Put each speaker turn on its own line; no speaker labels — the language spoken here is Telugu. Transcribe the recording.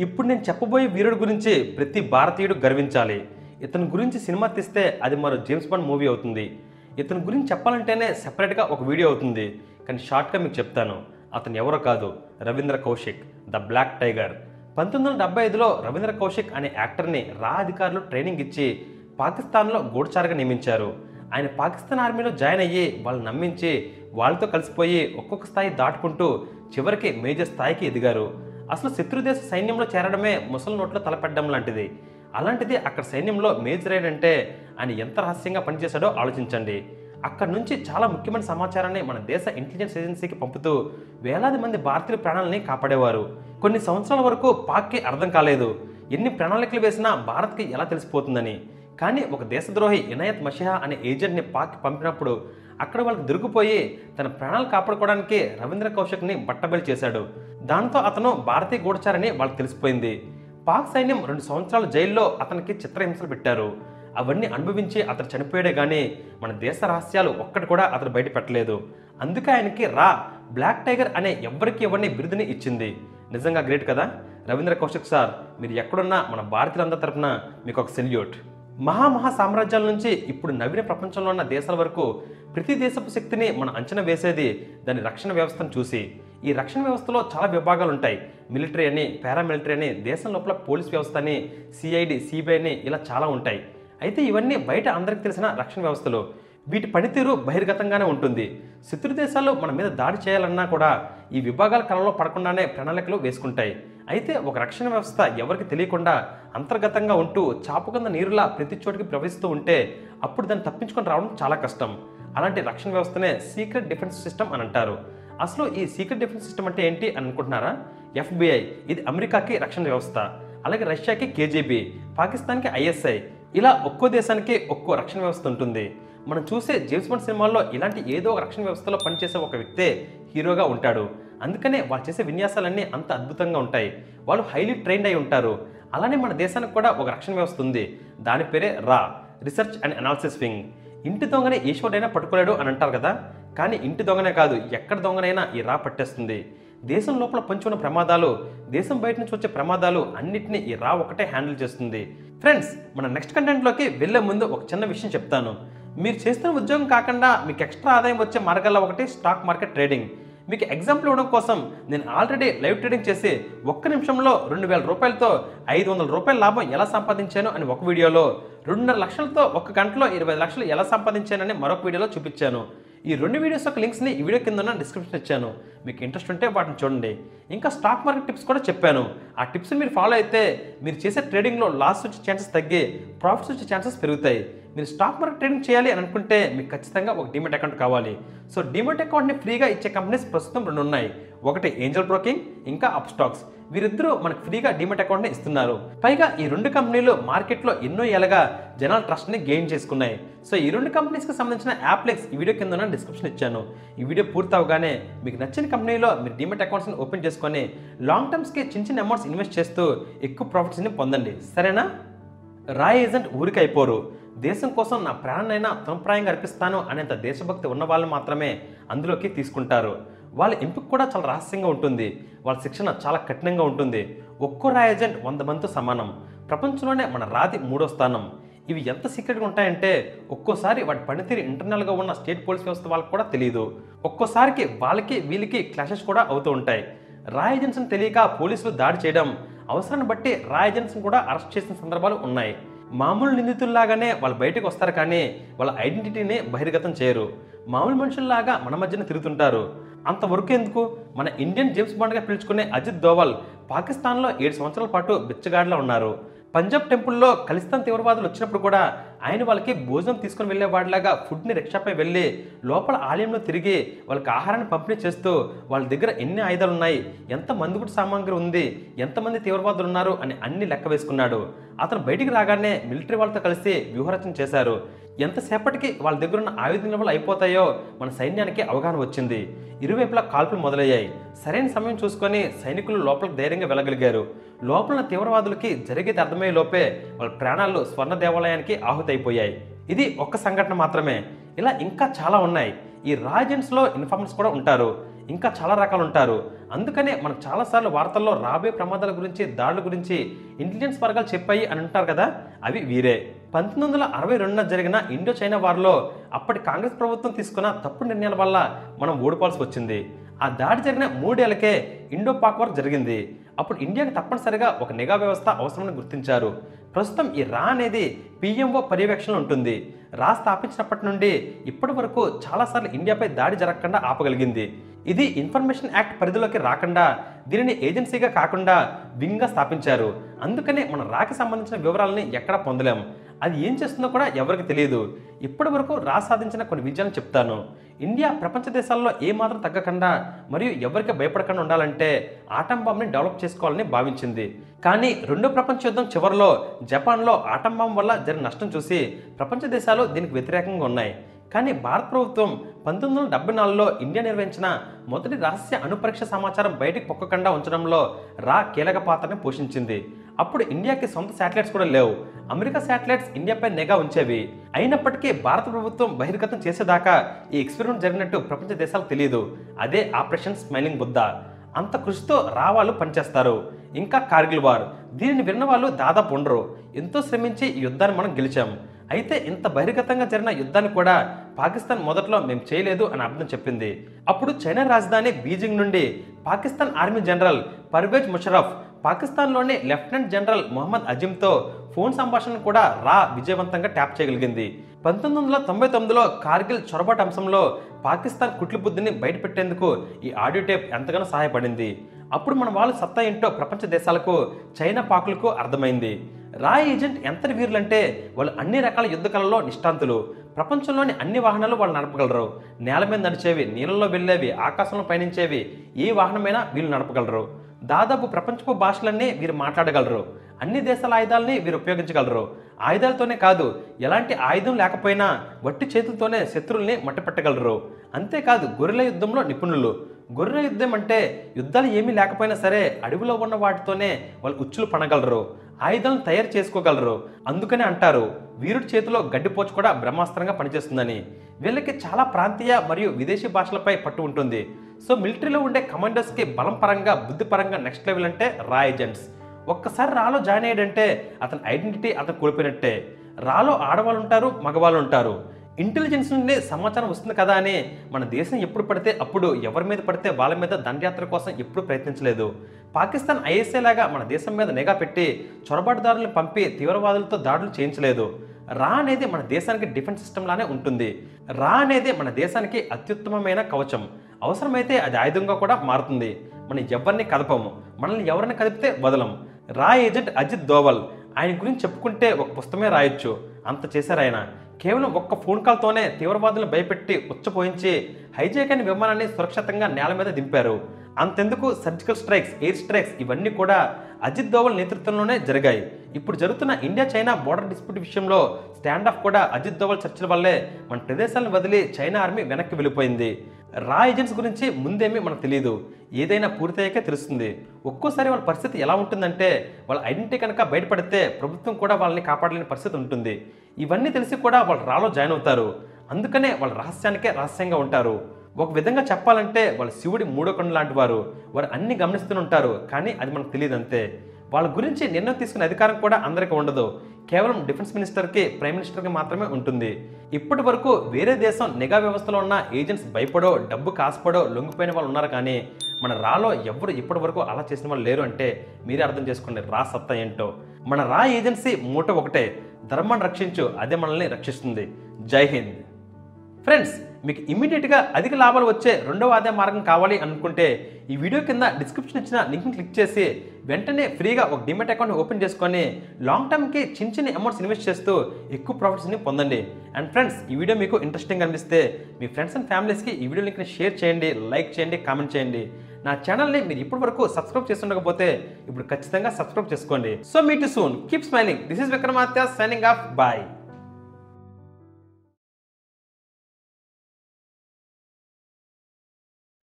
ఇప్పుడు నేను చెప్పబోయే వీరుడు గురించి ప్రతి భారతీయుడు గర్వించాలి. ఇతని గురించి సినిమా తీస్తే అది మరో జేమ్స్ బాండ్ మూవీ అవుతుంది. ఇతని గురించి చెప్పాలంటేనే సెపరేట్గా ఒక వీడియో అవుతుంది. కానీ షార్ట్గా మీకు చెప్తాను. అతను ఎవరో కాదు Ravindra Kaushik the black tiger పంతొమ్మిది వందల డెబ్బై ఐదులో రవీంద్ర కౌశిక్ అనే యాక్టర్ని రా అధికారులు ట్రైనింగ్ ఇచ్చి పాకిస్తాన్లో గూఢచారుగా నియమించారు. ఆయన పాకిస్తాన్ ఆర్మీలో జాయిన్ అయ్యి వాళ్ళు నమ్మించి వాళ్ళతో కలిసిపోయి ఒక్కొక్క స్థాయి దాటుకుంటూ చివరికి మేజర్ స్థాయికి ఎదిగారు. అసలు శత్రుదేశ సైన్యంలో చేరడమే ముసలి నోట్లో తలపెట్టడం లాంటిది. అలాంటిది అక్కడ సైన్యంలో మేజర్ అంటే ఆయన ఎంత రహస్యంగా పనిచేశాడో ఆలోచించండి. అక్కడ నుంచి చాలా ముఖ్యమైన సమాచారాన్ని మన దేశ ఇంటెలిజెన్స్ ఏజెన్సీకి పంపుతూ వేలాది మంది భారతీయుల ప్రాణాలని కాపాడేవారు. కొన్ని సంవత్సరాల వరకు పాక్కి అర్థం కాలేదు. ఎన్ని ప్రణాళికలు వేసినా భారత్కి ఎలా తెలిసిపోతుందని. కానీ ఒక దేశద్రోహి ఇనాయత్ మషిహా అనే ఏజెంట్ని పాక్కి పంపినప్పుడు అక్కడ వాళ్ళకి దొరికిపోయి తన ప్రాణాలు కాపాడుకోవడానికి రవీంద్ర కౌశిక్ని బట్టబయలు చేశాడు. దాంతో అతను భారతీయ గూఢచారని వాళ్ళకి తెలిసిపోయింది. పాక్ సైన్యం రెండు సంవత్సరాల జైల్లో అతనికి చిత్రహింసలు పెట్టారు. అవన్నీ అనుభవించి అతను చనిపోయాడే కానీ మన దేశ రహస్యాలు ఒక్కటి కూడా అతను బయట పెట్టలేదు. అందుకే ఆయనకి రా బ్లాక్ టైగర్ అనే ఎవ్వరికి ఎవరిని బిరుదుని ఇచ్చింది. నిజంగా గ్రేట్ కదా? రవీంద్ర కౌశిక్ సార్ మీరు ఎక్కడున్నా మన భారతీయులందరి తరపున మీకు ఒక సెల్యూట్. మహామహా సామ్రాజ్యాల నుంచి ఇప్పుడు నవీన ప్రపంచంలో ఉన్న దేశాల వరకు ప్రతి దేశపు శక్తిని మనం అంచనా వేసేది దాని రక్షణ వ్యవస్థను చూసి. ఈ రక్షణ వ్యవస్థలో చాలా విభాగాలు ఉంటాయి. మిలిటరీ అని పారామిలిటరీ అని దేశం లోపల పోలీస్ వ్యవస్థ అని సిఐడి సిబిఐ అని ఇలా చాలా ఉంటాయి. అయితే ఇవన్నీ బయట అందరికీ తెలిసిన రక్షణ వ్యవస్థలు. వీటి పనితీరు బహిర్గతంగానే ఉంటుంది. శత్రు దేశాలు మన మీద దాడి చేయాలన్నా కూడా ఈ విభాగాల కళలో పడకుండానే ప్రణాళికలు వేసుకుంటాయి. అయితే ఒక రక్షణ వ్యవస్థ ఎవరికి తెలియకుండా అంతర్గతంగా ఉంటూ చాపు కింద నీరులా ప్రతి చోటికి ప్రవహిస్తూ ఉంటే అప్పుడు దాన్ని తప్పించుకొని రావడం చాలా కష్టం. అలాంటి రక్షణ వ్యవస్థనే సీక్రెట్ డిఫెన్స్ సిస్టమ్ అని అంటారు. అసలు ఈ సీక్రెట్ డిఫెన్స్ సిస్టమ్ అంటే ఏంటి అని అనుకుంటున్నారా? ఎఫ్బిఐ ఇది అమెరికాకి రక్షణ వ్యవస్థ. అలాగే రష్యాకి కేజీబీ పాకిస్తాన్కి ఐఎస్ఐ. ఇలా ఒక్కో దేశానికి ఒక్కో రక్షణ వ్యవస్థ ఉంటుంది. మనం చూసే జేమ్స్ బాండ్ సినిమాల్లో ఇలాంటి ఏదో ఒక రక్షణ వ్యవస్థలో పనిచేసే ఒక వ్యక్తే హీరోగా ఉంటాడు. అందుకనే వాళ్ళు చేసే విన్యాసాలన్నీ అంత అద్భుతంగా ఉంటాయి. వాళ్ళు హైలీ ట్రైన్డ్ అయి ఉంటారు. అలానే మన దేశానికి కూడా ఒక రక్షణ వ్యవస్థ ఉంది. దాని పేరే రా రీసెర్చ్ అండ్ అనాలిసిస్ వింగ్. ఇంటి దొంగనే ఈశ్వరుడైనా పట్టుకోలేడు అని అంటారు కదా? కానీ ఇంటి దొంగనే కాదు ఎక్కడ దొంగనైనా ఈ రా పట్టేస్తుంది. దేశం లోపల పొంచి ఉన్న ప్రమాదాలు దేశం బయట నుంచి వచ్చే ప్రమాదాలు అన్నిటినీ ఈ రా ఒకటే హ్యాండిల్ చేస్తుంది. ఫ్రెండ్స్ మన నెక్స్ట్ కంటెంట్లోకి వెళ్ళే ముందు ఒక చిన్న విషయం చెప్తాను. మీరు చేస్తున్న ఉద్యోగం కాకుండా మీకు ఎక్స్ట్రా ఆదాయం వచ్చే మార్గాల్లో ఒకటి స్టాక్ మార్కెట్ ట్రేడింగ్. మీకు ఎగ్జాంపుల్ ఇవ్వడం కోసం నేను ఆల్రెడీ లైవ్ ట్రేడింగ్ చేసి ఒక్క నిమిషంలో రెండు వేల రూపాయలతో ఐదు వందల రూపాయల లాభం ఎలా సంపాదించాను అని ఒక వీడియోలో రెండున్నర లక్షలతో ఒక గంటలో ఇరవై లక్షలు ఎలా సంపాదించానని మరొక వీడియోలో చూపించాను. ఈ రెండు వీడియోస్ యొక్క లింక్స్ని ఈ వీడియో కింద డిస్క్రిప్షన్ ఇచ్చాను. మీకు ఇంట్రెస్ట్ ఉంటే వాటిని చూడండి. ఇంకా స్టాక్ మార్కెట్ టిప్స్ కూడా చెప్పాను. ఆ టిప్స్ మీరు ఫాలో అయితే మీరు చేసే ట్రేడింగ్లో లాస్ వచ్చే ఛాన్సెస్ తగ్గి ప్రాఫిట్స్ వచ్చే ఛాన్సెస్ పెరుగుతాయి. మీరు స్టాక్ మార్కెట్ ట్రేడింగ్ చేయాలి అని అనుకుంటే మీకు ఖచ్చితంగా ఒక డిమెట్ అకౌంట్ కావాలి. సో డిమెట్ అకౌంట్ని ఫ్రీగా ఇచ్చే కంపెనీస్ ప్రస్తుతం రెండు ఉన్నాయి. ఒకటి ఏంజల్ బ్రోకింగ్ ఇంకా అప్ స్టాక్స్ వీరిద్దరూ మనకు ఫ్రీగా డిమెట్ అకౌంట్ని ఇస్తున్నారు. పైగా ఈ రెండు కంపెనీలు మార్కెట్లో ఎన్నో ఏళ్ళగా జనాల ట్రస్ట్ని గెయిన్ చేసుకున్నాయి. సో ఈ రెండు కంపెనీస్కి సంబంధించిన యాప్లెక్స్ ఈ వీడియో కింద డిస్క్రిప్షన్ ఇచ్చాను. ఈ వీడియో పూర్తి అవగానే మీకు నచ్చిన కంపెనీలో మీరు డిమెట్ అకౌంట్స్ని ఓపెన్ చేసుకొని లాంగ్ టర్మ్స్కి చిన్న చిన్న అమౌంట్స్ ఇన్వెస్ట్ చేస్తూ ఎక్కువ ప్రాఫిట్స్ని పొందండి. సరేనా? రాయ్ ఏజెంట్ ఊరికి అయిపోరు దేశం కోసం నా ప్రాణనైనా తమప్రాయంగా అర్పిస్తాను అనేంత దేశభక్తి ఉన్న వాళ్ళు మాత్రమే అందులోకి తీసుకుంటారు. వాళ్ళ ఎంపిక కూడా చాలా రహస్యంగా ఉంటుంది. వాళ్ళ శిక్షణ చాలా కఠినంగా ఉంటుంది. ఒక్కో రాయజెంట్ వంద మందితో సమానం. ప్రపంచంలోనే మన రాతి మూడో స్థానం. ఇవి ఎంత సీక్రెట్గా ఉంటాయంటే ఒక్కోసారి వాటి పనితీరు ఇంటర్నల్గా ఉన్న స్టేట్ పోలీస్ వ్యవస్థ వాళ్ళకి కూడా తెలియదు ఒక్కోసారికి వాళ్ళకి వీళ్ళకి క్లాషెస్ కూడా అవుతూ ఉంటాయి. రా తెలియక పోలీసులు దాడి చేయడం అవసరాన్ని బట్టి రా కూడా అరెస్ట్ చేసిన సందర్భాలు ఉన్నాయి. మామూలు నిందితుల్లాగానే వాళ్ళు బయటకు వస్తారు కానీ వాళ్ళ ఐడెంటిటీని బహిర్గతం చేయరు. మామూలు మనుషుల్లాగా మన మధ్యన తిరుగుతుంటారు. అంతవరకు ఎందుకు? మన ఇండియన్ జేమ్స్ బాండ్గా పిలుచుకునే అజిత్ దోవల్ పాకిస్తాన్లో ఏడు సంవత్సరాల పాటు బిచ్చగాడిలో ఉన్నారు. పంజాబ్ టెంపుల్లో ఖలిస్తాన్ తీవ్రవాదులు వచ్చినప్పుడు కూడా ఆయన వాళ్ళకి భోజనం తీసుకుని వెళ్ళే వాడిలాగా ఫుడ్ని రిక్షాపై వెళ్ళి లోపల ఆలయంలో తిరిగి వాళ్ళకి ఆహారాన్ని పంపిణీ చేస్తూ వాళ్ళ దగ్గర ఎన్ని ఆయుధాలు ఉన్నాయి ఎంత మందుగుడు సామాగ్రి ఉంది ఎంతమంది తీవ్రవాదులు ఉన్నారు అని అన్ని లెక్క వేసుకున్నాడు. అతను బయటికి రాగానే మిలిటరీ వాళ్ళతో కలిసి వ్యూహరచన చేశారు. ఎంతసేపటికి వాళ్ళ దగ్గర ఉన్న ఆయుధ నిల్వలు అయిపోతాయో మన సైన్యానికి అవగాహన వచ్చింది. ఇరువైపులా కాల్పులు మొదలయ్యాయి. సరైన సమయం చూసుకొని సైనికులు లోపలికి ధైర్యంగా వెళ్ళగలిగారు. లోపల ఉన్న తీవ్రవాదులకి జరిగేది అర్థమయ్యే లోపే వాళ్ళ ప్రాణాలు స్వర్ణ దేవాలయానికి ఆహుతైపోయాయి. ఇది ఒక్క సంఘటన మాత్రమే. ఇలా ఇంకా చాలా ఉన్నాయి. ఈ రాజెంట్స్లో ఇన్ఫార్మర్స్ కూడా ఉంటారు. ఇంకా చాలా రకాలు ఉంటారు. అందుకనే మనం చాలాసార్లు వార్తల్లో రాబోయే ప్రమాదాల గురించి దాడుల గురించి ఇంటెలిజెన్స్ వర్గాలు చెప్పాయి అని అంటారు కదా? అవి వీరే. పంతొమ్మిది వందల అరవై రెండున జరిగిన ఇండో చైనా వార్లో అప్పటి కాంగ్రెస్ ప్రభుత్వం తీసుకున్న తప్పుడు నిర్ణయాల వల్ల మనం ఓడిపోవాల్సి వచ్చింది. ఆ దాడి జరిగిన మూడేళ్ళకే ఇండో పాక్ వార్ జరిగింది. అప్పుడు ఇండియాకి తప్పనిసరిగా ఒక నిఘా వ్యవస్థ అవసరమని గుర్తించారు. ప్రస్తుతం ఈ రా అనేది పిఎంఓ పర్యవేక్షణలో ఉంటుంది. రా స్థాపించినప్పటి నుండి ఇప్పటి వరకు చాలాసార్లు ఇండియాపై దాడి జరగకుండా ఆపగలిగింది. ఇది ఇన్ఫర్మేషన్ యాక్ట్ పరిధిలోకి రాకుండా దీనిని ఏజెన్సీగా కాకుండా వింగ్గా స్థాపించారు. అందుకనే మన రాకి సంబంధించిన వివరాలని ఎక్కడా పొందలేం. అది ఏం చేస్తుందో కూడా ఎవరికి తెలియదు. ఇప్పటి వరకు రా సాధించిన కొన్ని విజయాలను చెప్తాను. ఇండియా ప్రపంచ దేశాల్లో ఏమాత్రం తగ్గకుండా మరియు ఎవరికి భయపడకుండా ఉండాలంటే ఆటం బాంబ్ని డెవలప్ చేసుకోవాలని భావించింది. కానీ రెండో ప్రపంచ యుద్ధం చివరిలో జపాన్లో ఆటం బాంబ్ వల్ల జరిగిన నష్టం చూసి ప్రపంచ దేశాలు దీనికి వ్యతిరేకంగా ఉన్నాయి. కానీ భారత ప్రభుత్వం పంతొమ్మిది వందల డెబ్బై నాలుగులో ఇండియా నిర్వహించిన మొదటి రహస్య అణుపరీక్ష సమాచారం బయటికి పొక్కకుండా ఉంచడంలో రా కీలక పాత్రని పోషించింది. అప్పుడు ఇండియాకి సొంత శాటిలైట్స్ కూడా లేవు. అమెరికా శాటిలైట్స్ ఇండియాపై నిఘా ఉంచేవి. అయినప్పటికీ భారత ప్రభుత్వం బహిర్గతం చేసేదాకా ఈ ఎక్స్పెరిమెంట్ జరిగినట్టు ప్రపంచ దేశాలకు తెలియదు అదే ఆపరేషన్ స్మైలింగ్ బుద్ధ. అంత కృషితో రావాళ్ళు పనిచేస్తారు. ఇంకా కార్గిల్ వార్. దీనిని విన్న వాళ్ళు దాదాపు ఉండరు. ఎంతో శ్రమించి ఈ యుద్ధాన్ని మనం గెలిచాం. అయితే ఇంత బహిర్గతంగా జరిగిన యుద్ధాన్ని కూడా పాకిస్తాన్ మొదట్లో మేము చేయలేదు అని అర్థం చెప్పింది. అప్పుడు చైనా రాజధాని బీజింగ్ నుండి పాకిస్తాన్ ఆర్మీ జనరల్ పర్వేజ్ ముషరఫ్ పాకిస్తాన్లోని లెఫ్టినెంట్ జనరల్ మొహమ్మద్ అజిమ్తో ఫోన్ సంభాషణ కూడా రా విజయవంతంగా ట్యాప్ చేయగలిగింది. పంతొమ్మిది వందల తొంభై తొమ్మిదిలో కార్గిల్ చొరబాటు అంశంలో పాకిస్తాన్ కుట్లిబుద్ధిని బయటపెట్టేందుకు ఈ ఆడియో టేప్ ఎంతగానో సహాయపడింది. అప్పుడు మన వాళ్ళు సత్తా ఏంటో ప్రపంచ దేశాలకు చైనా పాకులకు అర్థమైంది. రా ఏజెంట్ ఎంతటి వీరులంటే వాళ్ళు అన్ని రకాల యుద్ధ కళల్లో నిష్ఠాంతులు ప్రపంచంలోని అన్ని వాహనాలు వాళ్ళు నడపగలరు. నేల మీద నడిచేవి నీళ్ళలో వెళ్ళేవి ఆకాశంలో పయనించేవి ఏ వాహనమైనా వీళ్ళు నడపగలరు. దాదాపు ప్రపంచపు భాషలన్నీ వీరు మాట్లాడగలరు. అన్ని దేశాల ఆయుధాలని వీరు ఉపయోగించగలరు. ఆయుధాలతోనే కాదు ఎలాంటి ఆయుధం లేకపోయినా వట్టి చేతులతోనే శత్రుల్ని మట్టపెట్టగలరు. అంతేకాదు గొర్రెల యుద్ధంలో నిపుణులు. గొర్రెల యుద్ధం అంటే యుద్ధాలు ఏమీ లేకపోయినా సరే అడవిలో ఉన్న వాటితోనే వాళ్ళు ఉచ్చులు పనగలరు ఆయుధాలను తయారు చేసుకోగలరు. అందుకనే అంటారు వీరుడి చేతిలో గడ్డిపోచు కూడా బ్రహ్మాస్త్రంగా పనిచేస్తుందని. వీళ్ళకి చాలా ప్రాంతీయ మరియు విదేశీ భాషలపై పట్టు ఉంటుంది. సో మిలిటరీలో ఉండే కమాండర్స్కి బలం పరంగా బుద్ధి పరంగా నెక్స్ట్ లెవెల్ అంటే రా ఏజెంట్స్. ఒక్కసారి రాలో జాయిన్ అయ్యాడంటే అతని ఐడెంటిటీ అతను కోల్పోయినట్టే. రాలో ఆడవాళ్ళు ఉంటారు మగవాళ్ళు ఉంటారు. ఇంటెలిజెన్స్ నుండి సమాచారం వస్తుంది కదా అని మన దేశం ఎప్పుడు పడితే అప్పుడు ఎవరి మీద పడితే వాళ్ళ మీద దండయాత్ర కోసం ఎప్పుడు ప్రయత్నించలేదు. పాకిస్తాన్ ఐఎస్ఏ లాగా మన దేశం మీద నిఘా పెట్టి చొరబాటుదారులను పంపి తీవ్రవాదులతో దాడులు చేయించలేదు. రా అనేది మన దేశానికి డిఫెన్స్ సిస్టమ్ లానే ఉంటుంది. రా అనేది మన దేశానికి అత్యుత్తమమైన కవచం. అవసరమైతే అది ఆయుధంగా కూడా మారుతుంది. మనం ఎవరిని కదపము మనల్ని ఎవరిని కదిపితే వదలం. రా ఏజెంట్ అజిత్ దోవల్. ఆయన గురించి చెప్పుకుంటే ఒక పుస్తకమే రాయొచ్చు. అంత చేశారు ఆయన. కేవలం ఒక్క ఫోన్ కాల్తోనే తీవ్రవాదులను భయపెట్టి ఉచ్చపోయించి హైజాక్ అయిన విమానాన్ని సురక్షితంగా నేల మీద దింపారు. అంతెందుకు సర్జికల్ స్ట్రైక్స్ ఎయిర్ స్ట్రైక్స్ ఇవన్నీ కూడా అజిత్ దోవల్ నేతృత్వంలోనే జరిగాయి. ఇప్పుడు జరుగుతున్న ఇండియా చైనా బోర్డర్ డిస్ప్యూట్ విషయంలో స్టాండ్ ఆఫ్ కూడా అజిత్ దోవల్ చర్చల వల్లే మన ప్రదేశాలను వదిలి చైనా ఆర్మీ వెనక్కి వెళ్ళిపోయింది. రా ఏజెంట్స్ గురించి ముందేమీ మనకు తెలియదు ఏదైనా పూర్తయ్యాకే తెలుస్తుంది. ఒక్కోసారి వాళ్ళ పరిస్థితి ఎలా ఉంటుందంటే వాళ్ళ ఐడెంటిటీ కనుక బయటపడితే ప్రభుత్వం కూడా వాళ్ళని కాపాడలేని పరిస్థితి ఉంటుంది. ఇవన్నీ తెలిసి కూడా వాళ్ళు రాలో జాయిన్ అవుతారు. అందుకనే వాళ్ళ రహస్యానికే రహస్యంగా ఉంటారు. ఒక విధంగా చెప్పాలంటే వాళ్ళ శివుడి మూడో కొండ లాంటి వారు. వారు అన్ని గమనిస్తూనే ఉంటారు. కానీ అది మనకు తెలియదు అంతే వాళ్ళ గురించి నిర్ణయం తీసుకునే అధికారం కూడా అందరికీ ఉండదు. కేవలం డిఫెన్స్ మినిస్టర్కి ప్రైమ్ మినిస్టర్కి మాత్రమే ఉంటుంది. ఇప్పటి వరకు వేరే దేశం నిఘా వ్యవస్థలో ఉన్న ఏజెంట్స్ భయపడో డబ్బు కాసుపడో లొంగిపోయిన వాళ్ళు ఉన్నారు కానీ మన రాలో ఎవరు ఇప్పటి వరకు అలా చేసిన వాళ్ళు లేరు అంటే మీరే అర్థం చేసుకోండి రా సత్తా ఏంటో? మన రా ఏజెన్సీ మూట ఒకటే ధర్మాన్ని రక్షించు అదే మనల్ని రక్షిస్తుంది. జై హింద్. ఫ్రెండ్స్ మీకు ఇమీడియట్గా అధిక లాభాలు వచ్చే రెండవ ఆదాయ మార్గం కావాలి అనుకుంటే ఈ వీడియో కింద డిస్క్రిప్షన్ ఇచ్చిన లింక్ని క్లిక్ చేసి వెంటనే ఫ్రీగా ఒక డిమెట్ అకౌంట్ ఓపెన్ చేసుకొని లాంగ్ టర్మ్కి చిన్న చిన్న అమౌంట్స్ ఇన్వెస్ట్ చేస్తూ ఎక్కువ ప్రాఫిట్స్ని పొందండి. అండ్ ఫ్రెండ్స్ ఈ వీడియో మీకు ఇంట్రెస్టింగ్ అనిపిస్తే మీ ఫ్రెండ్స్ అండ్ ఫ్యామిలీస్కి ఈ వీడియో లింక్ని షేర్ చేయండి లైక్ చేయండి కామెంట్ చేయండి. నా ఛానల్ని మీరు ఇప్పటి వరకు సబ్స్క్రైబ్ చేస్తుండకపోతే ఇప్పుడు ఖచ్చితంగా సబ్స్క్రైబ్ చేసుకోండి. So meet soon keep smiling this is Vikramatya signing off bye